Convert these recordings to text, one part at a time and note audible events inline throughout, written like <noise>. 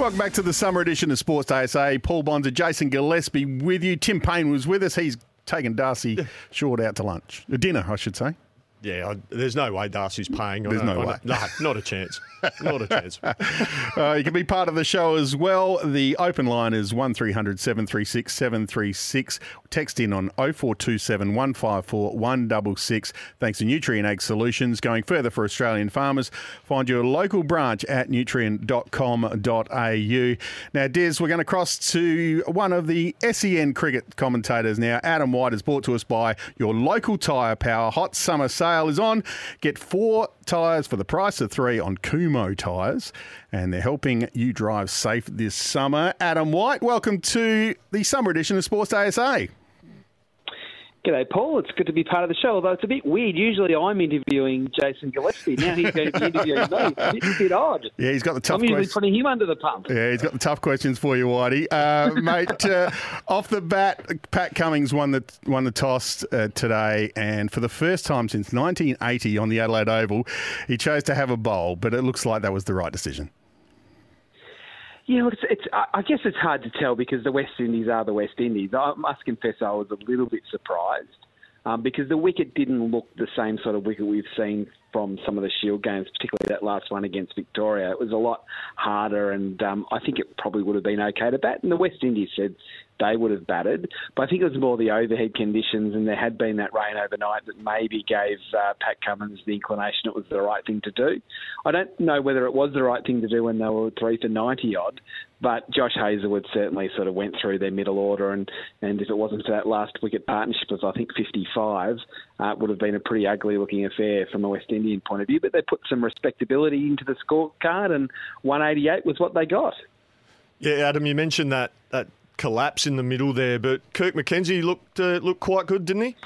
Welcome back to the summer edition of Sportsday SA. Paul Bonsor Jason Gillespie with you. Tim Payne was with us. He's taken Darcy Short out to lunch. Dinner, I should say. Yeah, I, there's no way Darcy's paying. There's no way. No, not a chance. Not a chance. <laughs> uh, you can be part of the show as well. The open line is 1300 736 736. Text in on 0427 154 166. Thanks to Nutrien Ag Solutions. Going further for Australian farmers, find your local branch at nutrien.com.au. Now, Des, we're going to cross to one of the SEN cricket commentators now. Adam White is brought to us by your local tyre power. Hot summer sale is on. Get four tyres for the price of three on Kumho tyres, and they're helping you drive safe this summer. Adam White, welcome to the summer edition of Sportsday SA. G'day, Paul. It's good to be part of the show, although it's a bit weird. Usually I'm interviewing Jason Gillespie. Now he's going to be interviewing me. It's a bit, a bit odd. Yeah, he's got the tough I'm usually questions. putting him under the pump. Yeah, he's got the tough questions for you, Whitey. Uh, <laughs> mate, uh, off the bat, Pat Cummins won the won the toss uh, today, and for the first time since 1980 on the Adelaide Oval, he chose to have a bowl, but it looks like that was the right decision. Yeah, look, it's, it's, I guess it's hard to tell because the West Indies are the West Indies. I must confess I was a little bit surprised um, because the wicket didn't look the same sort of wicket we've seen from some of the Shield games, particularly that last one against Victoria. It was a lot harder, and um, I think it probably would have been okay to bat. And the West Indies said they would have batted, but I think it was more the overhead conditions, and there had been that rain overnight that maybe gave uh, Pat Cummins the inclination it was the right thing to do. I don't know whether it was the right thing to do when they were three for ninety odd, but Josh Hazlewood certainly sort of went through their middle order, and, and if it wasn't for that last wicket partnership, of I think 55, uh, would have been a pretty ugly looking affair from a West Indian point of view. But they put some respectability into the scorecard, and 188 was what they got. Yeah, Adam, you mentioned that that collapse in the middle there, but Kirk McKenzie looked uh, looked quite good, didn't he?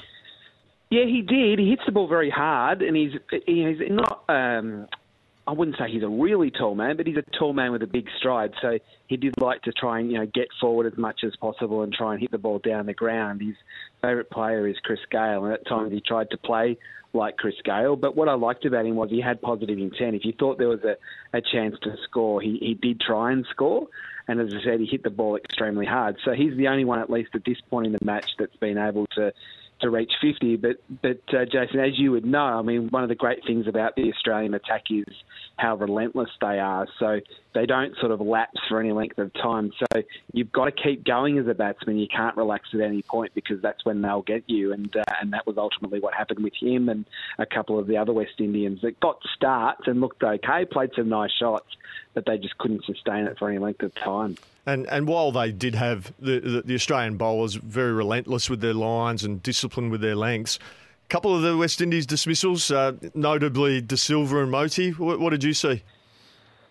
Yeah, he did. He hits the ball very hard, and he's he's not. Um, I wouldn't say he's a really tall man, but he's a tall man with a big stride. So he did like to try and you know get forward as much as possible and try and hit the ball down the ground. His favourite player is Chris Gayle, and at times he tried to play like Chris Gayle. But what I liked about him was he had positive intent. If you thought there was a, a chance to score, he, he did try and score. And as I said, he hit the ball extremely hard. So he's the only one, at least at this point in the match, that's been able to to reach 50. But but uh, Jason, as you would know, I mean, one of the great things about the Australian attack is how relentless they are. So they don't sort of lapse for any length of time. So you've got to keep going as a batsman. You can't relax at any point because that's when they'll get you. And uh, and that was ultimately what happened with him and a couple of the other West Indians that got starts and looked okay, played some nice shots, but they just couldn't sustain it for any length of time. And and while they did have the, the, the Australian bowlers very relentless with their lines and disciplined with their lengths, a couple of the West Indies dismissals, uh, notably De Silva and Motie. What, what did you see?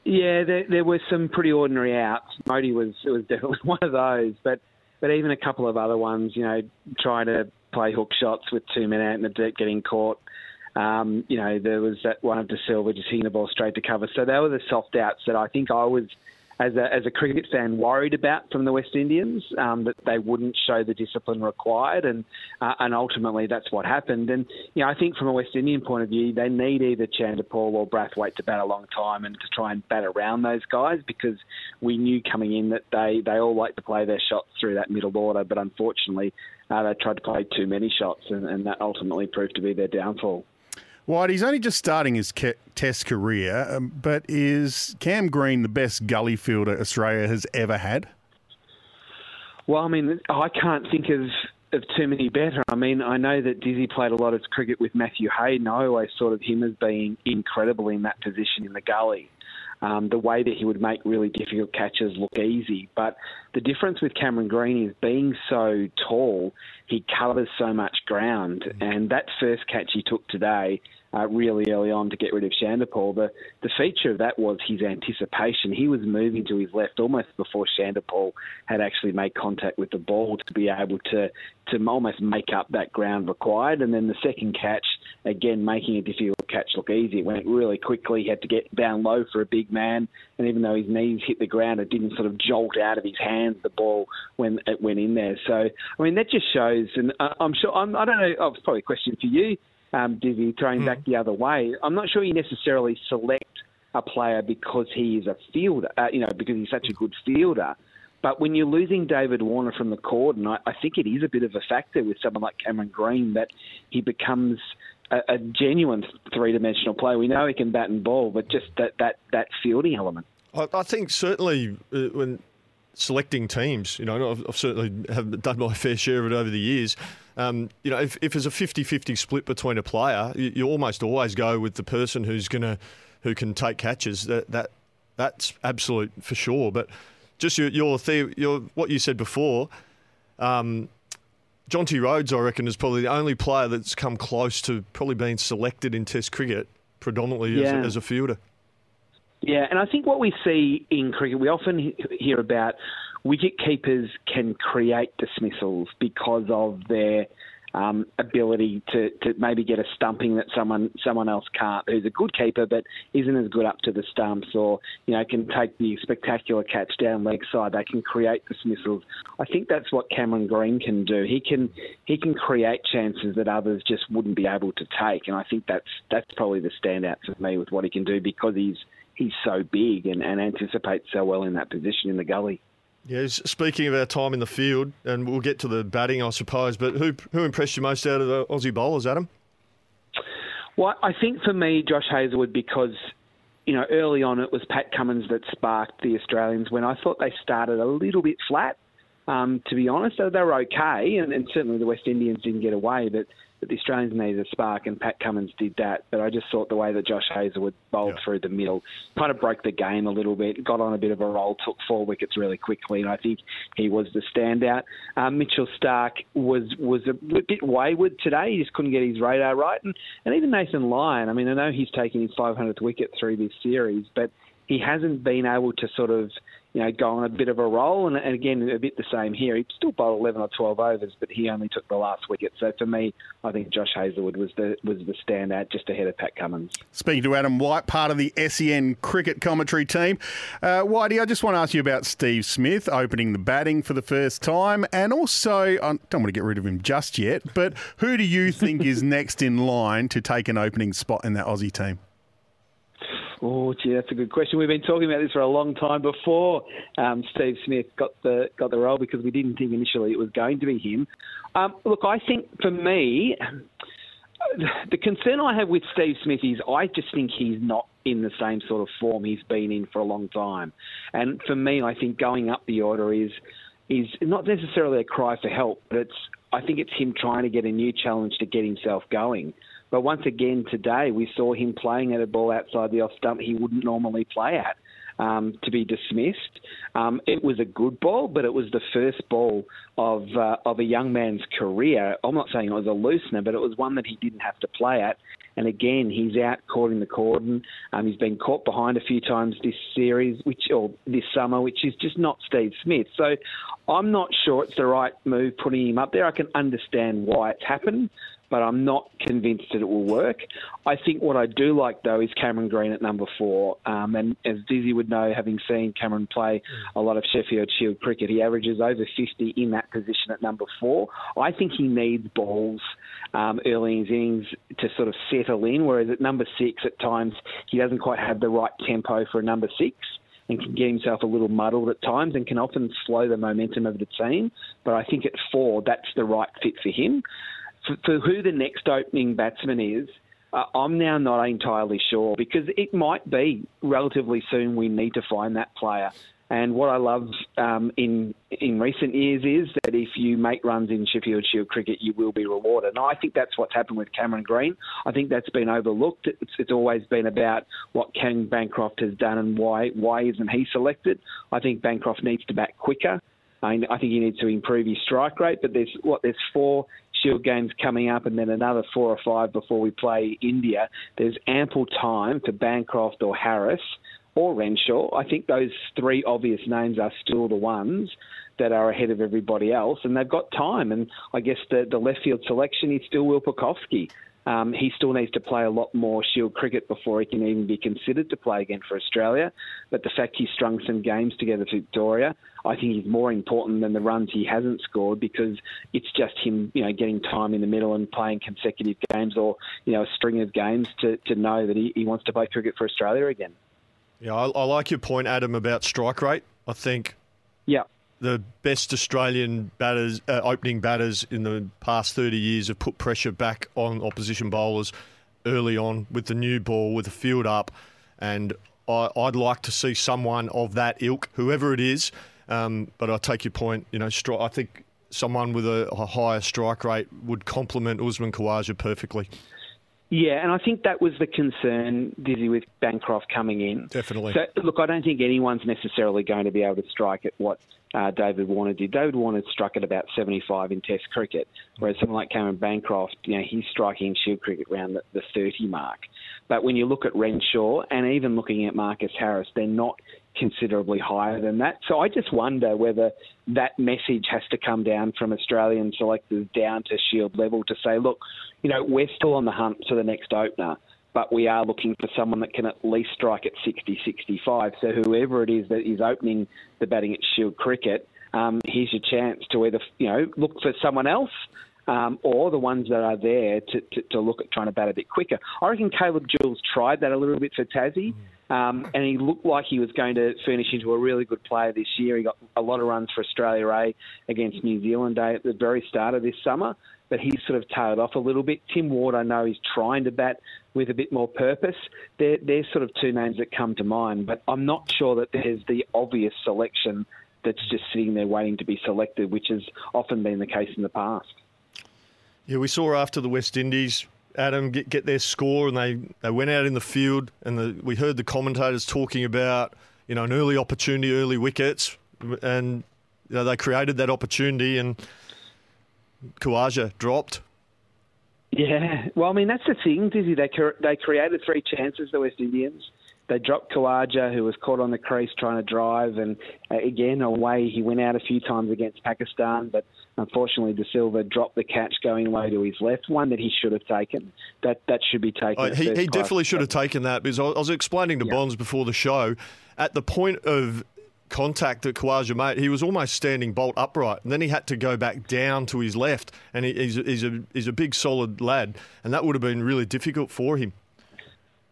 Yeah, there, there were some pretty ordinary outs. Motie was was definitely <laughs> one of those, but but even a couple of other ones, you know, trying to play hook shots with two men out in the dirt, getting caught. Um, you know, there was that one of De Silva just hitting the ball straight to cover. So they were the soft outs that I think I was as a, as a cricket fan, worried about from the West Indians um, that they wouldn't show the discipline required, and uh, and ultimately that's what happened. And you know, I think from a West Indian point of view, they need either Chanderpaul or Brathwaite to bat a long time and to try and bat around those guys because we knew coming in that they they all like to play their shots through that middle order, but unfortunately uh, they tried to play too many shots, and, and that ultimately proved to be their downfall. White, he's only just starting his Test career, um, but is Cam Green the best gully fielder Australia has ever had? Well, I mean, I can't think of of too many better. I mean, I know that Dizzy played a lot of cricket with Matthew Hayden. I always thought of him as being incredible in that position in the gully um, the way that he would make really difficult catches look easy. But the difference with Cameron Green is being so tall, he covers so much ground. And that first catch he took today, uh, really early on to get rid of Chanderpaul, the, the feature of that was his anticipation. He was moving to his left almost before Chanderpaul had actually made contact with the ball to be able to, to almost make up that ground required. And then the second catch, again, making a difficult catch look easy. It went really quickly. He had to get down low for a big man, and even though his knees hit the ground, it didn't sort of jolt out of his hands the ball when it went in there. So, I mean, that just shows, and I'm sure I'm, I don't know. Oh, it's probably a question for you, um, Dizzy, throwing mm. back the other way. I'm not sure you necessarily select a player because he is a fielder, uh, you know, because he's such a good fielder. But when you're losing David Warner from the cordon, I, I think it is a bit of a factor with someone like Cameron Green that he becomes a, a genuine three-dimensional player. We know he can bat and ball, but just that that that fielding element. I, I think certainly uh, when selecting teams, you know, I've, I've, certainly have done my <laughs> fair share of it over the years. Um, you know, if, if there's a 50-50 split between a player, you, you almost always go with the person who's going to who can take catches. That that that's absolute for sure. But just your your, your what you said before. Um, Jonty Rhodes, I reckon, is probably the only player that's come close to probably being selected in Test cricket, predominantly yeah. as, as, a fielder. Yeah, and I think what we see in cricket, we often hear about wicket keepers can create dismissals because of their um, ability to, to maybe get a stumping that someone someone else can't, who's a good keeper but isn't as good up to the stumps, or you know can take the spectacular catch down leg side. They can create dismissals. I think that's what Cameron Green can do. He can he can create chances that others just wouldn't be able to take, and I think that's that's probably the standout for me with what he can do because he's he's so big and, and anticipates so well in that position in the gully. Yeah, speaking of our time in the field, and we'll get to the batting, I suppose, but who who impressed you most out of the Aussie bowlers, Adam? Well, I think for me, Josh Hazlewood, because you know early on it was Pat Cummins that sparked the Australians when I thought they started a little bit flat. Um, to be honest, they were okay, and, and certainly the West Indians didn't get away, but but the Australians needed a spark, and Pat Cummins did that. But I just thought the way that Josh Hazlewood bowled yeah. through the middle kind of broke the game a little bit, got on a bit of a roll, took four wickets really quickly, and I think he was the standout. Um, Mitchell Stark was was a bit wayward today. He just couldn't get his radar right, and, and even Nathan Lyon. I mean, I know he's taken his 500th wicket through this series, but he hasn't been able to sort of you know, go on a bit of a roll. And, and, again, a bit the same here. He still bowled 11 or 12 overs, but he only took the last wicket. So for me, I think Josh Hazlewood was the was the standout just ahead of Pat Cummins. Speaking to Adam White, part of the SEN cricket commentary team. Uh, Whitey, I just want to ask you about Steve Smith opening the batting for the first time. And also, I don't want to get rid of him just yet, but who do you think is <laughs> next in line to take an opening spot in that Aussie team? Oh, gee, that's a good question. We've been talking about this for a long time before um, Steve Smith got the got the role because we didn't think initially it was going to be him. Um, look, I think for me, the concern I have with Steve Smith is I just think he's not in the same sort of form he's been in for a long time. And for me, I think going up the order is is not necessarily a cry for help, but it's I think it's him trying to get a new challenge to get himself going. But once again today, we saw him playing at a ball outside the off stump he wouldn't normally play at. Um, to be dismissed. Um, it was a good ball, but it was the first ball of uh, of a young man's career. I'm not saying it was a loosener, but it was one that he didn't have to play at. And again, he's out caught in the cordon. Um, he's been caught behind a few times this series, which or this summer, which is just not Steve Smith. So I'm not sure it's the right move putting him up there. I can understand why it's happened, but I'm not convinced that it will work. I think what I do like, though, is Cameron Green at number four. Um, and as Dizzy would know, having seen Cameron play a lot of Sheffield Shield cricket, he averages over 50 in that position at number four. I think he needs balls um, early in his innings to sort of settle in, whereas at number six, at times, he doesn't quite have the right tempo for a number six and can get himself a little muddled at times and can often slow the momentum of the team. But I think at four, that's the right fit for him. For, for who the next opening batsman is, uh, I'm now not entirely sure because it might be relatively soon we need to find that player. And what I love um, in in recent years is that if you make runs in Sheffield Shield cricket, you will be rewarded. And I think that's what's happened with Cameron Green. I think that's been overlooked. It's, it's always been about what Cam Bancroft has done and why why isn't he selected. I think Bancroft needs to bat quicker. I, I think he needs to improve his strike rate. But there's what there's four Shield games coming up, and then another four or five before we play India. There's ample time for Bancroft or Harris or Renshaw. I think those three obvious names are still the ones that are ahead of everybody else, and they've got time. And I guess the, the left field selection is still Will Pucovski. Um, he still needs to play a lot more Shield cricket before he can even be considered to play again for Australia. But the fact he's strung some games together for Victoria, I think is more important than the runs he hasn't scored because it's just him, you know, getting time in the middle and playing consecutive games or you know a string of games to, to know that he, he wants to play cricket for Australia again. Yeah, I, I like your point, Adam, about strike rate. I think yeah. The best Australian batters, uh, opening batters in the past 30 years have put pressure back on opposition bowlers early on with the new ball, with the field up. And I, would like to see someone of that ilk, whoever it is. Um, but I take your point. You know, stri- I think someone with a, a higher strike rate would complement Usman Khawaja perfectly. Yeah, and I think that was the concern, Dizzy, with Bancroft coming in. Definitely. So, look, I don't think anyone's necessarily going to be able to strike at what uh, David Warner did. David Warner struck at about 75 in Test cricket, whereas someone like Cameron Bancroft, you know, he's striking in Shield cricket around the, the 30 mark. But when you look at Renshaw and even looking at Marcus Harris, they're not considerably higher than that. So I just wonder whether that message has to come down from Australian selectors down to Shield level to say, look, you know, we're still on the hunt for the next opener, but we are looking for someone that can at least strike at 60, 65. So whoever it is that is opening the batting at Shield cricket, um, here's your chance to either, you know, look for someone else um, or the ones that are there to, to, to, look at trying to bat a bit quicker. I reckon Caleb Jewell tried that a little bit for Tassie. Um, and he looked like he was going to furnish into a really good player this year. He got a lot of runs for Australia A against New Zealand A at the very start of this summer, but he's sort of tailed off a little bit. Tim Ward, I know, is trying to bat with a bit more purpose. They're, they're sort of two names that come to mind, but I'm not sure that there's the obvious selection that's just sitting there waiting to be selected, which has often been the case in the past. Yeah, we saw after the West Indies Adam get get their score, and they, they went out in the field, and the, we heard the commentators talking about you know an early opportunity, early wickets, and you know, they created that opportunity, and Khawaja dropped. Yeah, well, I mean that's the thing, Dizzy. They they created three chances, the West Indians. They dropped Khawaja, who was caught on the crease trying to drive, and uh, again away he went out a few times against Pakistan, but unfortunately De Silva dropped the catch going away to his left, one that he should have taken. That that should be taken. Oh, he he definitely should have taken that because I was explaining to yeah. Bonds before the show, at the point of contact that Khawaja made, he was almost standing bolt upright, and then he had to go back down to his left, and he, he's, he's a he's a big solid lad, and that would have been really difficult for him.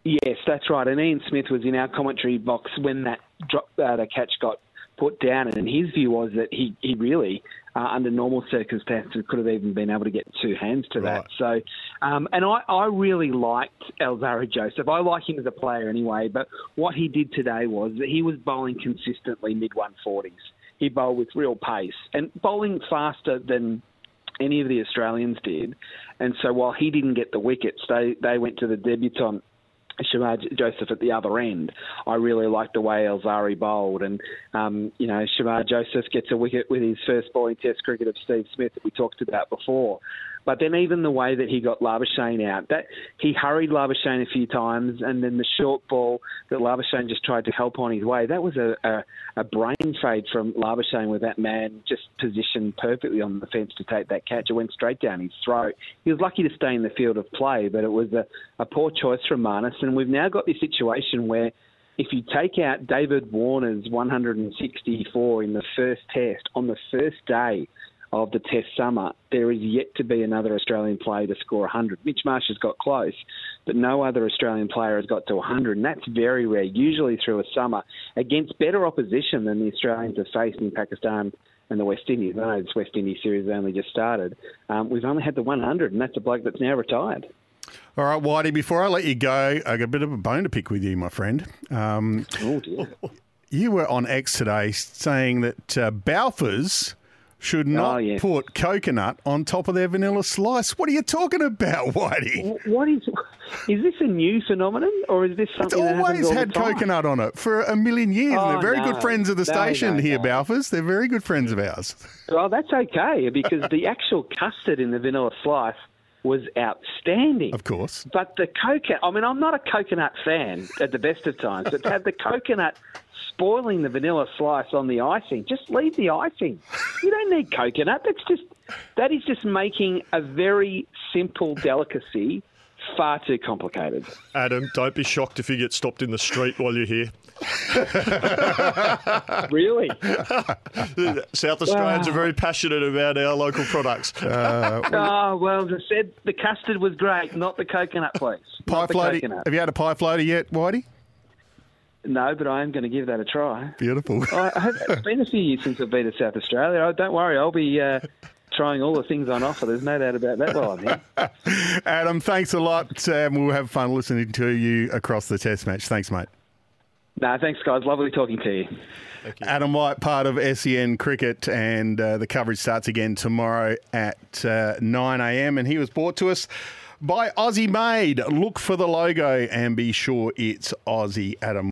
Yes, that's right. And Ian Smith was in our commentary box when that drop, uh, the catch got put down, and his view was that he he really, uh, under normal circumstances, could have even been able to get two hands to right. that. So, um, and I, I really liked Alzarri Joseph. I like him as a player anyway, but what he did today was that he was bowling consistently mid 140s. He bowled with real pace and bowling faster than any of the Australians did. And so while he didn't get the wickets, they, they went to the debutant Shamar Joseph at the other end. I really like the way Alzarri bowled, and um, you know Shamar Joseph gets a wicket with his first ball in Test cricket of Steve Smith that we talked about before. But then even the way that he got Labuschagne out, that he hurried Labuschagne a few times, and then the short ball that Labuschagne just tried to help on his way, that was a, a, a brain fade from Labuschagne with that man just positioned perfectly on the fence to take that catch. It went straight down his throat. He was lucky to stay in the field of play, but it was a, a poor choice from Marnus. And we've now got this situation where if you take out David Warner's 164 in the first test on the first day of the Test summer, there is yet to be another Australian player to score 100. Mitch Marsh has got close, but no other Australian player has got to 100, and that's very rare, usually through a summer, against better opposition than the Australians have faced in Pakistan and the West Indies. I know this West Indies series has only just started. Um, we've only had the 100, and that's a bloke that's now retired. All right, Whitey, before I let you go, I've got a bit of a bone to pick with you, my friend. Um, oh, dear. <laughs> You were on X today saying that uh, Balfours should oh, not Oh, yes. put coconut on top of their vanilla slice. What are you talking about, <laughs> Whitey? What is is this a new phenomenon or is this It's something that happens always had coconut on it for a million years. Oh, They're very no. good friends of the No, station no, here. Balfours. They're very good friends of ours. Well, that's okay because the actual custard in the vanilla slice was outstanding. Of course. But the coconut, I mean, I'm not a coconut fan at the best of times, but to have the coconut spoiling the vanilla slice on the icing, just leave the icing. You don't need coconut. That's just, that is just making a very simple delicacy far too complicated. Adam, don't be shocked if you get stopped in the street while you're here. <laughs> Really? South Australians are very passionate about our local products. oh, well, as I said, the custard was great, not the coconut, please. Pie Not floaty. Have you had a pie floaty yet, Whitey? No, but I am going to give that a try. Beautiful. I, I have, it's been a few years since I've been to South Australia. Oh, don't worry, I'll be uh, trying all the things on offer. There's no doubt about that while I'm here. Adam, thanks a lot. Um, we'll have fun listening to you across the test match. Thanks, mate. No, thanks, guys. Lovely talking to you. Adam White, part of SEN Cricket, and uh, the coverage starts again tomorrow at uh, 9 a.m. And he was brought to us by Aussie Made. Look for the logo and be sure it's Aussie Made.